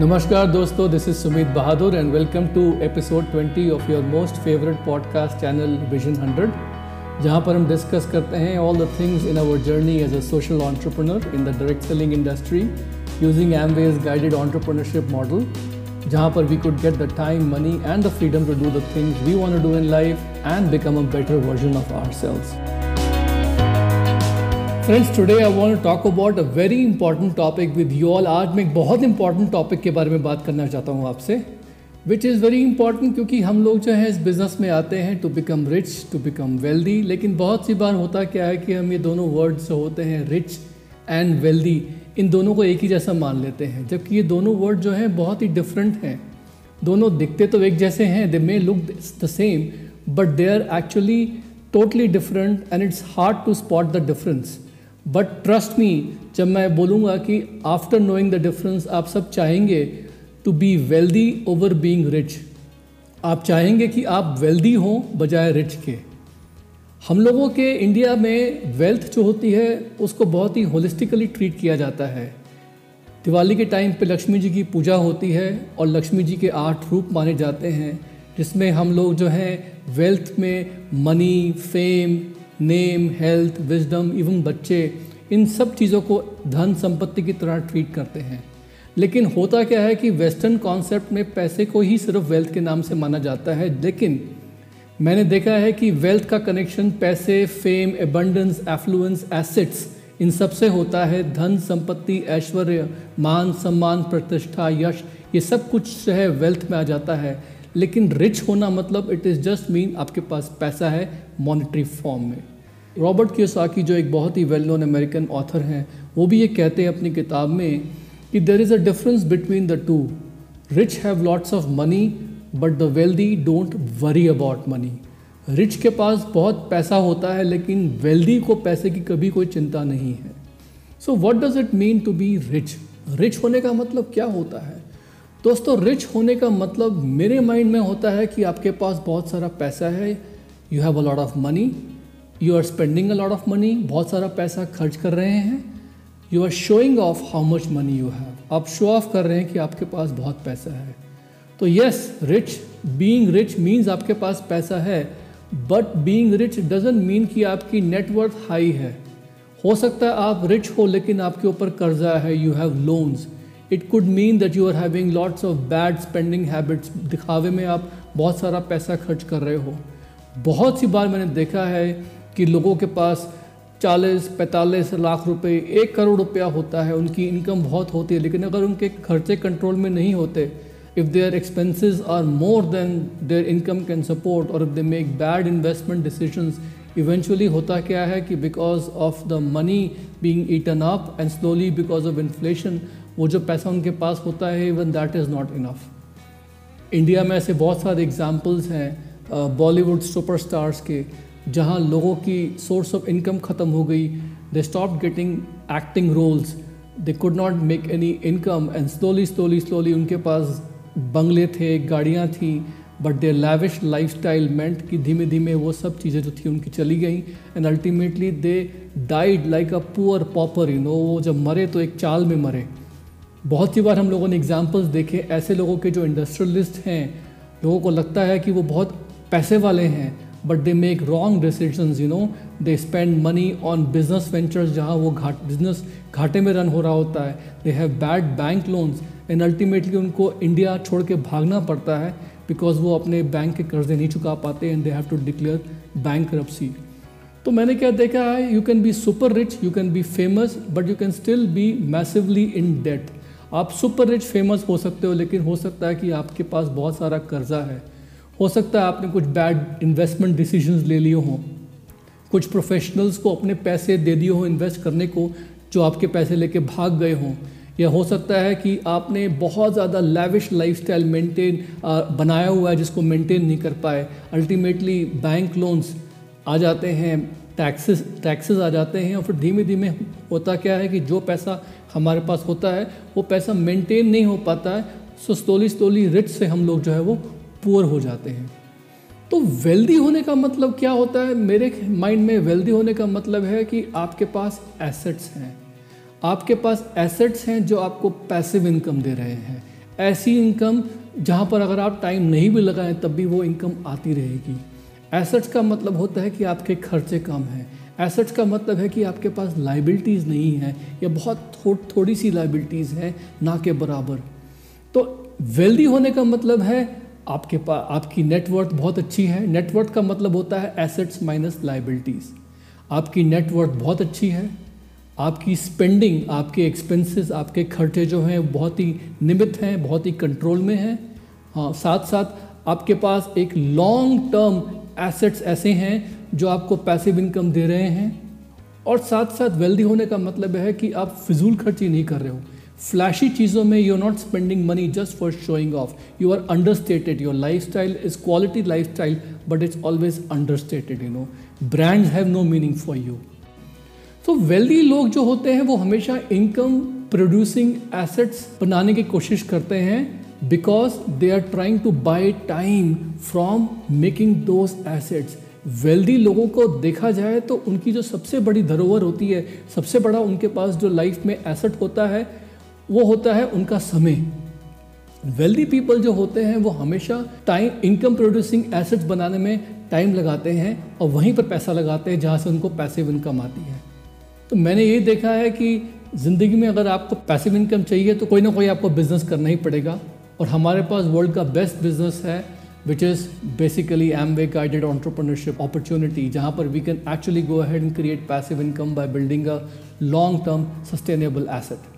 नमस्कार दोस्तों this is Sumit Bahadur and welcome to episode 20 of your most favourite podcast channel vision 100 जहाँ पर हम डिस्कस करते हैं all the things in our journey as a social entrepreneur in the direct selling industry using Amway's guided entrepreneurship model जहाँ पर we could get the time money and the freedom to do the things we want to do in life and become a better version of our ourselves friends today I want to talk about a very important topic with you all आज मैं एक बहुत important topic के बारे में बात करना चाहता हूँ आपसे विच इज़ वेरी इंपॉर्टेंट क्योंकि हम लोग जो है इस बिज़नेस में आते हैं to become rich to become wealthy लेकिन बहुत सी बार होता क्या है कि हम ये दोनों वर्ड्स होते हैं रिच एंड वेल्दी इन दोनों को एक ही जैसा मान लेते हैं। जबकि ये दोनों वर्ड जो हैं बहुत ही डिफरेंट हैं। दोनों दिखते तो एक जैसे हैं they may look the same but they are actually totally different and it's hard to spot the difference but trust me जब मैं बोलूँगा कि आफ्टर नोइंग द डिफरेंस आप सब चाहेंगे to be wealthy over being rich आप चाहेंगे कि आप वेल्दी हों बजाय रिच के। हम लोगों के इंडिया में वेल्थ जो होती है, उसको बहुत ही होलिस्टिकली ट्रीट किया जाता है। दिवाली के टाइम पे लक्ष्मी जी की पूजा होती है और लक्ष्मी जी के आठ रूप माने जाते हैं, जिसमें हम लोग जो हैं वेल्थ में money fame name health wisdom even बच्चे, इन सब चीज़ों को धन संपत्ति की तरह ट्रीट करते हैं। लेकिन होता क्या है कि वेस्टर्न कॉन्सेप्ट में पैसे को ही सिर्फ़ वेल्थ के नाम से माना जाता है, लेकिन मैंने देखा है कि वेल्थ का कनेक्शन पैसे फेम एबंडेंस एफ्लुएंस एसेट्स इन सबसे होता है। धन, संपत्ति, ऐश्वर्य, मान, सम्मान, प्रतिष्ठा, यश, ये सब कुछ जो है वेल्थ में आ जाता है। लेकिन रिच होना मतलब इट इज़ जस्ट मीन आपके पास पैसा है मॉनिटरी फॉर्म में। रॉबर्ट कियोसाकी जो एक बहुत ही वेल नोन अमेरिकन ऑथर हैं, वो भी ये कहते हैं अपनी किताब में कि there is a difference between the two rich have lots of money but the wealthy don't worry about money rich के पास बहुत पैसा होता है, लेकिन वेल्दी को पैसे की कभी कोई चिंता नहीं है। So what does it mean to be rich rich होने का मतलब क्या होता है? दोस्तों रिच होने का मतलब मेरे माइंड में होता है कि आपके पास बहुत सारा पैसा है। You have a lot of money you are spending a lot of money बहुत सारा पैसा खर्च कर रहे हैं। You are showing off how much money you have आप शो ऑफ़ कर रहे हैं कि आपके पास बहुत पैसा है। तो yes rich being rich means आपके पास पैसा है। But being rich doesn't mean कि आपकी नेटवर्थ हाई है। हो सकता है आप रिच हो, लेकिन आपके ऊपर कर्जा है। You have loans it could mean that you are having lots of bad spending habits दिखावे में आप बहुत सारा पैसा खर्च कर रहे हो। बहुत सी बार मैंने देखा है कि लोगों के पास चालीस, पैंतालीस लाख रुपए, एक करोड़ रुपया होता है। उनकी इनकम बहुत होती है, लेकिन अगर उनके खर्चे कंट्रोल में नहीं होते if their expenses are more than their income can support or if they make bad investment decisions eventually होता क्या है कि because of the money being eaten up and slowly because of inflation वो जो पैसा उनके पास होता है even that is not enough India में ऐसे बहुत सारे एग्जाम्पल्स हैं बॉलीवुड सुपरस्टार्स के, जहाँ लोगों की सोर्स ऑफ़ इनकम ख़त्म हो गई they stop getting acting roles they could not make any income and slowly slowly slowly उनके पास बंगले थे, गाड़ियाँ थी but they lavish lifestyle meant कि धीमे धीमे वो सब चीज़ें जो थी उनकी चली गई and ultimately they died like a poor pauper you know वो जब मरे तो एक चाल में मरे। बहुत सी बार हम लोगों ने एग्जाम्पल्स देखे, ऐसे लोगों के जो इंडस्ट्रियलिस्ट हैं, लोगों को लगता है कि वो बहुत पैसे वाले हैं but they make wrong decision you know they spend money on business ventures जहाँ वो घाट बिज़नेस घाटे में रन हो रहा होता है. They have bad bank loans and ultimately उनको इंडिया छोड़ के भागना पड़ता है बिकॉज़ वो अपने बैंक के कर्जे नहीं चुका पाते and they have to declare bankruptcy तो मैंने क्या देखा है? You can be super rich you can be famous but you can still be massively in debt आप सुपर रिच फ़ेमस हो सकते हो, लेकिन हो सकता है कि आपके पास बहुत सारा कर्जा है। हो सकता है आपने कुछ बैड इन्वेस्टमेंट डिसीजंस ले लिए हों। कुछ प्रोफेशनल्स को अपने पैसे दे दिए हों इन्वेस्ट करने को, जो आपके पैसे लेके भाग गए हों। या हो सकता है कि आपने बहुत ज़्यादा लेविश लाइफस्टाइल मेंटेन बनाया हुआ है, जिसको मेंटेन नहीं कर पाए। अल्टीमेटली बैंक लोन्स आ जाते हैं। टैक्सेस टैक्सेस आ जाते हैं और फिर धीमे धीमे होता क्या है कि जो पैसा हमारे पास होता है, वो पैसा मेंटेन नहीं हो पाता है सो स्लोली स्लोली रिच से हम लोग जो है वो पुअर हो जाते हैं। तो वेल्दी होने का मतलब क्या होता है? मेरे माइंड में वेल्दी होने का मतलब है कि आपके पास एसेट्स हैं। आपके पास एसेट्स हैं जो आपको पैसिव इनकम दे रहे हैं। ऐसी इनकम जहाँ पर अगर आप टाइम नहीं भी लगाएँ, तब भी वो इनकम आती रहेगी। एसेट्स का मतलब होता है कि आपके खर्चे कम हैं। एसेट्स का मतलब है कि आपके पास लाइबिलिटीज़ नहीं है या बहुत थो, थोड़ी सी लाइबिलिटीज़ हैं ना के बराबर। तो वेल्दी होने का मतलब है आपके पास आपकी नेटवर्थ बहुत अच्छी है। नेटवर्थ का मतलब होता है एसेट्स माइनस लाइबिलिटीज़ आपकी नेटवर्थ बहुत अच्छी है। आपकी स्पेंडिंग आपके एक्सपेंसेस आपके खर्चे जो हैं बहुत ही निमित हैं बहुत ही कंट्रोल में हैं। हाँ साथ साथ आपके पास एक लॉन्ग टर्म एसेट्स ऐसे हैं जो आपको पैसिव इनकम दे रहे हैं। और साथ साथ वेल्दी होने का मतलब है कि आप फिजूल खर्ची नहीं कर रहे हो। फ्लैशी चीज़ों में you are not spending money just for showing off you are understated your lifestyle is quality lifestyle but it's always understated you know brands have no meaning for you तो वेल्दी लोग जो होते हैं, वो हमेशा income producing assets बनाने की कोशिश करते हैं। Because they are trying to buy time from making those assets wealthy लोगों को देखा जाए तो उनकी जो सबसे बड़ी धरोहर होती है, सबसे बड़ा उनके पास जो लाइफ में एसेट होता है, वो होता है उनका समय। वेल्दी पीपल जो होते हैं, वो हमेशा टाइम इनकम प्रोड्यूसिंग एसेट्स बनाने में टाइम लगाते हैं और वहीं पर पैसा लगाते हैं जहाँ से उनको पैसिव इनकम आती है। तो मैंने ये देखा है कि ज़िंदगी में अगर आपको पैसिव इनकम चाहिए तो कोई ना कोई आपको बिज़नेस करना ही पड़ेगा। और हमारे पास वर्ल्ड का बेस्ट बिज़नेस है which is basically Amway guided entrepreneurship opportunity जहाँ पर we can actually go ahead and create passive income by building a long term sustainable asset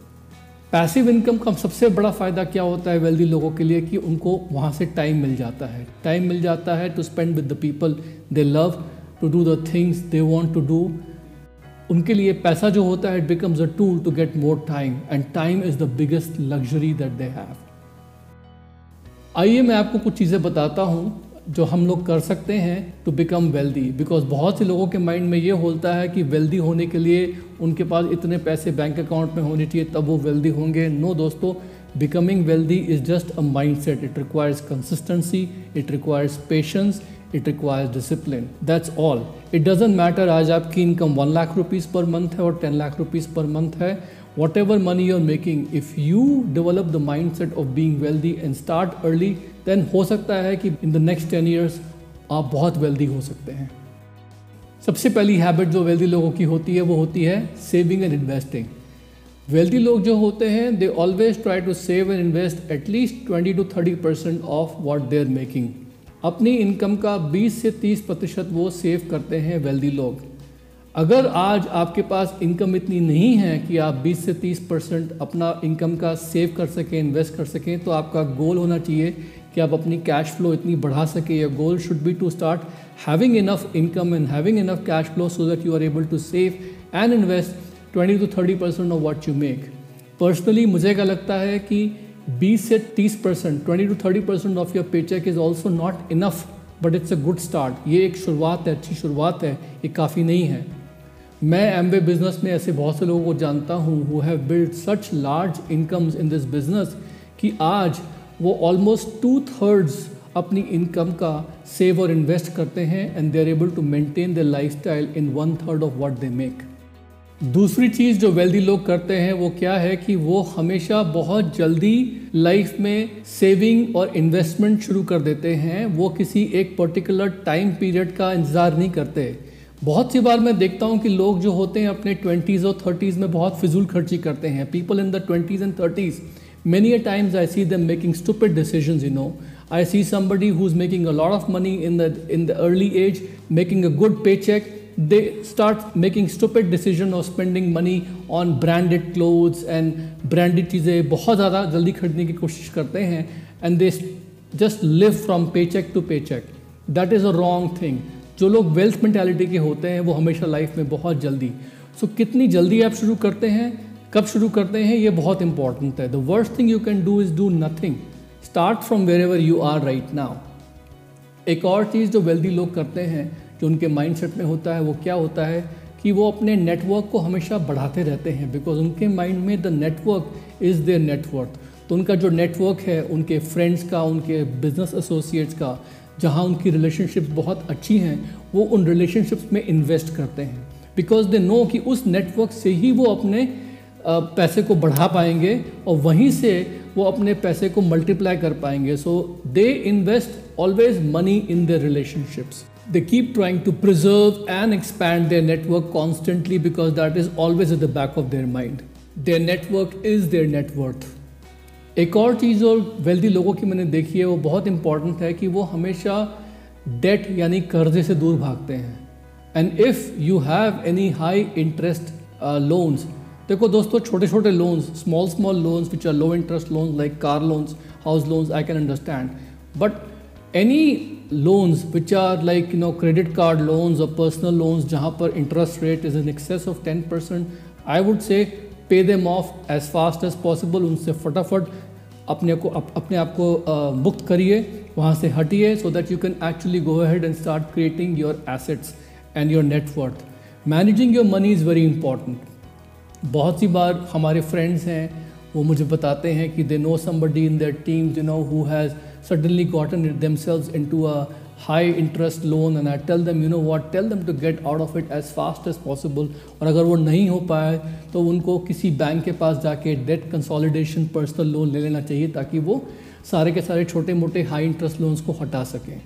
passive income का सबसे बड़ा फ़ायदा क्या होता है वेल्दी लोगों के लिए? कि उनको वहाँ से टाइम मिल जाता है। टाइम मिल जाता है to spend with the people they love to do the things they want to do उनके लिए पैसा जो होता है it becomes a tool to get more time and time is the biggest luxury that they have आइए मैं आपको कुछ चीज़ें बताता हूँ जो हम लोग कर सकते हैं टू बिकम वेल्दी बिकॉज़ बहुत से लोगों के माइंड में ये होता है कि वेल्दी होने के लिए उनके पास इतने पैसे बैंक अकाउंट में होने चाहिए, तब वो वेल्दी होंगे। नो दोस्तों becoming wealthy is just a mind set it requires consistency it requires patience it requires discipline that's all it doesn't matter आज आपकी income one lakh rupees per month है और ten lakh rupees per month है। You are making if you develop the mind set of being wealthy and start early then हो सकता है कि in the next ten years आप बहुत wealthy हो सकते हैं सबसे पहली हैबिट जो वेल्दी लोगों की होती है वो होती है सेविंग एंड इन्वेस्टिंग वेल्दी लोग जो होते हैं they always try to save and invest at least twenty to thirty percent of what they are making अपनी इनकम का 20 से 30 प्रतिशत वो सेव करते हैं वेल्दी लोग अगर आज आपके पास इनकम इतनी नहीं है कि आप 20 से 30 परसेंट अपना इनकम का सेव कर सकें इन्वेस्ट कर सकें तो आपका गोल होना चाहिए कि आप अपनी कैश फ्लो इतनी बढ़ा सकें। या goal should be to start having enough income and having enough cash flow so that you are able to save and invest 20 to 30 percent of what you make personally मुझे क्या लगता है कि 20 से 30 percent twenty to thirty percent of your pay check is also not enough but it's a good start ये एक शुरुआत है, अच्छी शुरुआत है, ये काफ़ी नहीं है। मैं एम वे बिज़नेस में ऐसे बहुत से लोगों को जानता हूँ who have build such large incomes in this business कि आज वो ऑलमोस्ट टू थर्ड्स अपनी इनकम का सेव और इन्वेस्ट करते हैं and they are able to maintain the life style in one third of what they make दूसरी चीज़ जो वेल्दी लोग करते हैं वो क्या है कि वो हमेशा बहुत जल्दी लाइफ में सेविंग और इन्वेस्टमेंट शुरू कर देते हैं। वो किसी एक पर्टिकुलर टाइम पीरियड का इंतज़ार नहीं करते। बहुत सी बार मैं देखता हूँ कि लोग जो होते हैं अपने ट्वेंटीज़ और थर्टीज़ में बहुत फिजूल खर्ची करते हैं। People in the twenties and thirties many a times I see them making stupid decision in no I see somebody who is making a lot of money in the in the early age making a good pay check they start making stupid decision of spending money on branded clothes and branded चीज़ें बहुत ज़्यादा जल्दी खरीदने की कोशिश करते हैं and they just live from pay check to pay check that is a wrong thing जो लोग वेल्थ मेंटालिटी के होते हैं वो हमेशा लाइफ में बहुत जल्दी। सो so, कितनी जल्दी आप शुरू करते हैं कब शुरू करते हैं ये बहुत इंपॉर्टेंट है। The worst thing you can do is do nothing start from wherever you are right now एक और चीज़ जो वेल्दी लोग करते हैं जो उनके माइंडसेट में होता है वो क्या होता है कि वो अपने नेटवर्क को हमेशा बढ़ाते रहते हैं बिकॉज़ उनके माइंड में the network is there network तो उनका जो नेटवर्क है उनके फ्रेंड्स का उनके बिज़नेस एसोसिएट्स का जहाँ उनकी रिलेशनशिप्स बहुत अच्छी हैं, वो उन रिलेशनशिप्स में इन्वेस्ट करते हैं। बिकॉज़ दे नो कि उस नेटवर्क से ही वो अपने पैसे को बढ़ा पाएँगे और वहीं से वो अपने पैसे को मल्टीप्लाई कर पाएँगे। So they invest always money in their relationships they keep trying to preserve and expand their network constantly because that is always at the back of their mind their network is their net worth एक और चीज़ और wealthy लोगों की मैंने देखी है, वो बहुत इंपॉर्टेंट है कि वो हमेशा डेट यानी कर्जे से दूर भागते हैं। And if you have any high interest loans देखो दोस्तों छोटे छोटे loans small small loans which are low interest loans like car loans house loans I can understand but any loans which are like you know credit card loans और personal loans जहाँ पर interest rate is in excess of ten percent I would say pay them off as fast as possible उनसे फटाफट अपने को up, अपने आप को मुक्त करिए वहाँ से हटिए so that you can actually go head and start creating your assets and your net worth managing your money is very important बहुत सी बार हमारे फ्रेंड्स हैं वो मुझे बताते हैं कि they know somebody in that team you know who has suddenly gotten themselves into a high interest loan and I tell them you know what tell them to get out of it as fast as possible और अगर वो नहीं हो पाए तो उनको किसी bank के पास जाके डेट कंसोलिडेशन पर्सनल लोन ले लेना चाहिए ताकि वो सारे के सारे छोटे मोटे हाई इंटरेस्ट लोन्स को हटा सकें।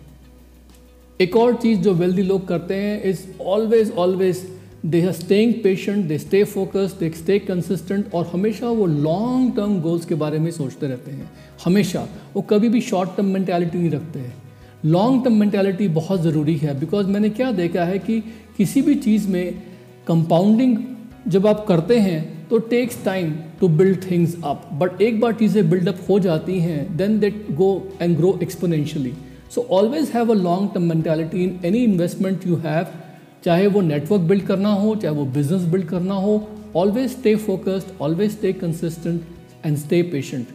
एक और चीज़ जो वेल्दी लोग करते हैं is always always they are staying patient they stay focus they stay consistent और हमेशा वो लॉन्ग टर्म गोल्स के बारे में सोचते रहते हैं। हमेशा। वो कभी भी शॉर्ट टर्म मैंटेलिटी नहीं रखते हैं। लॉन्ग टर्म मैंटेलिटी बहुत ज़रूरी है बिकॉज़ मैंने क्या देखा है कि किसी भी चीज़ में कंपाउंडिंग जब आप करते हैं तो takes time to build things up but एक बार चीज़ें बिल्डअप हो जाती हैं then that go and grow exponentially so always have a long term mentality in any investment you have चाहे वो नेटवर्क बिल्ड करना हो, चाहे वो बिज़नेस बिल्ड करना हो always stay focused always stay consistent and stay patient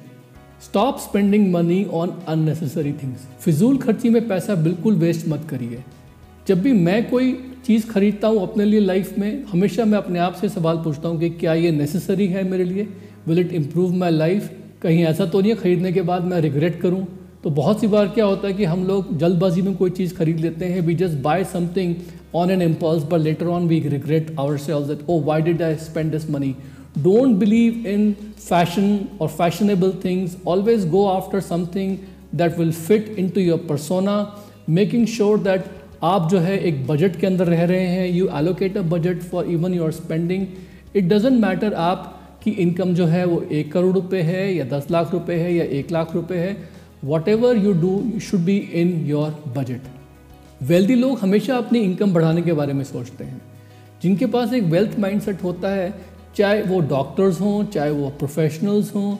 stop spending money on unnecessary things फिजूल खर्ची में पैसा बिल्कुल वेस्ट मत करिए। जब भी मैं कोई चीज़ खरीदता हूँ अपने लिए लाइफ में, हमेशा मैं अपने आप से सवाल पूछता हूँ कि क्या ये नेसेसरी है मेरे लिए? Will it improve my life कहीं ऐसा तो नहीं है, ख़रीदने के बाद मैं रिग्रेट करूँ? तो बहुत सी बार क्या होता है कि हम लोग जल्दबाजी में कोई चीज़ खरीद लेते हैं we just buy something on an impulse but later on we regret ourselves that oh why did I spend this money believe in fashion और fashionable things always go after something that will fit into your persona making sure that आप जो है एक budget के अंदर रह रहे हैं you allocate a budget for even your spending it doesn't matter आप की इनकम जो है वो एक करोड़ रुपए है या दस लाख रुपए है या एक लाख रुपए है. Whatever you do you should be in your budget wealthy लोग हमेशा अपनी इनकम बढ़ाने के बारे में सोचते हैं. जिनके पास एक वेल्थ माइंडसेट होता है चाहे वो डॉक्टर्स हों, चाहे वो प्रोफेशनल्स हों,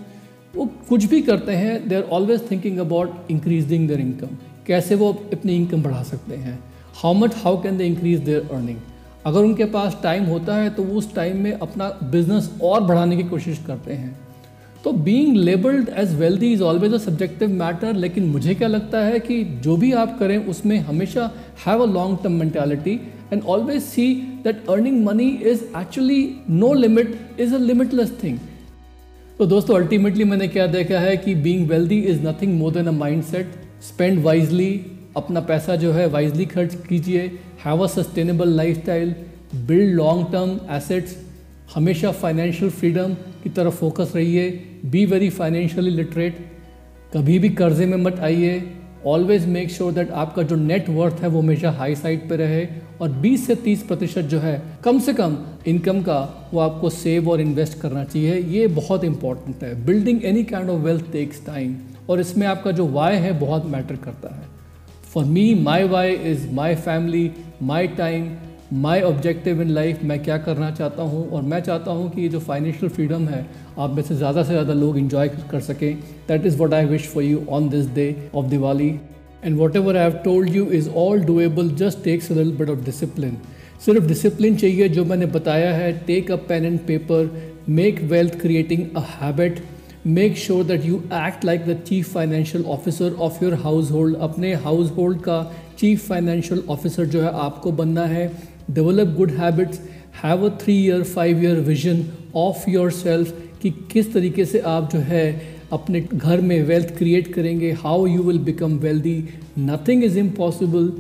वो कुछ भी करते हैं they are always thinking about increasing their income कैसे वो अपनी इनकम बढ़ा सकते हैं? How much how can they increase their earning अगर उनके पास टाइम होता है तो वो उस टाइम में अपना बिज़नेस और बढ़ाने की कोशिश करते हैं। तो being labelled as wealthy is always a subjective matter लेकिन मुझे क्या लगता है कि जो भी आप करें, उसमें हमेशा have a long term mentality and always see that earning money is actually no limit is a limitless thing तो दोस्तों अल्टीमेटली मैंने क्या देखा है कि being wealthy is nothing more than a mind set spend wisely अपना पैसा जो है वाइजली खर्च कीजिए have a sustainable life style build long term assets हमेशा फाइनेंशियल फ्रीडम की तरफ़ फोकस रहिए बी वेरी फाइनेंशियली लिटरेट कभी भी कर्जे में मत आइए ऑलवेज मेक श्योर दैट आपका जो नेट वर्थ है वो हमेशा हाई साइड पे रहे और 20 से 30 प्रतिशत जो है, कम से कम इनकम का वो आपको सेव और इन्वेस्ट करना चाहिए। ये बहुत इंपॉर्टेंट है। Building any kind of wealth takes time और इसमें आपका जो वाई है बहुत मैटर करता है। For me my why is my family my time my objective in life मैं क्या करना चाहता हूँ? और मैं चाहता हूँ कि ये जो फाइनेंशियल फ्रीडम है, आप में से ज़्यादा से ज़्यादा लोग इन्जॉय कर सकें। That is what I wish for you on this day of Diwali and whatever I have told you is all doable just takes a bit of discipline सिर्फ़ डिसिप्लिन चाहिए जो मैंने बताया है। Take a pen and paper make wealth creating a habit make sure that you act like the chief financial officer of your household अपने household का chief financial officer जो है, आपको बनना है। Develop good habits have a three year five year vision of yourself कि किस तरीके से आप जो है अपने घर में वेल्थ क्रिएट करेंगे how you will become wealthy nothing is impossible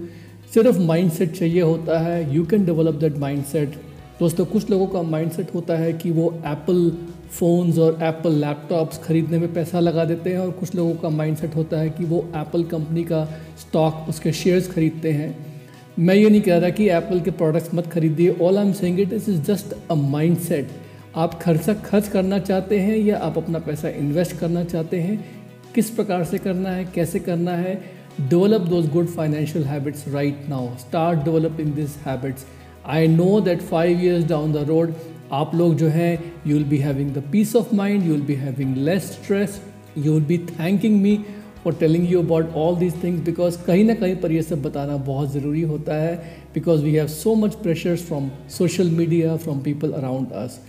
सिर्फ़ माइंडसेट चाहिए होता है you can develop that mindset दोस्तों, कुछ लोगों का माइंडसेट होता है कि वो एप्पल फ़ोन्स और एप्पल लैपटॉप्स ख़रीदने में पैसा लगा देते हैं और कुछ लोगों का माइंडसेट होता है कि वो एप्पल कंपनी का स्टॉक उसके शेयर्स खरीदते हैं। मैं ये नहीं कह रहा कि एप्पल के प्रोडक्ट्स मत खरीदिए। All I am saying it is just a mindset आप खर्चा खर्च करना चाहते हैं या आप अपना पैसा इन्वेस्ट करना चाहते हैं? किस प्रकार से करना है? कैसे करना है? Develop those good financial habits right now start developing this habits I know that five years down the road आप लोग जो हैं you will be having the peace of mind you will be having less stress you will be thanking me for telling you about all these things because कहीं ना कहीं पर यह सब बताना बहुत ज़रूरी होता है because we have so much pressures from social media from people around us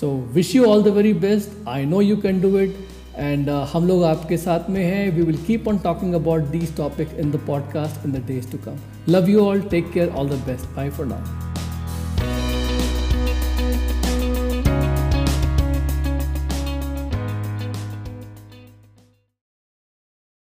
so wish you all the very best I know you can do it and हम लोग आपके साथ में हैं. We will keep on talking about these topic in the podcast in the days to come love you all take care all the best bye for now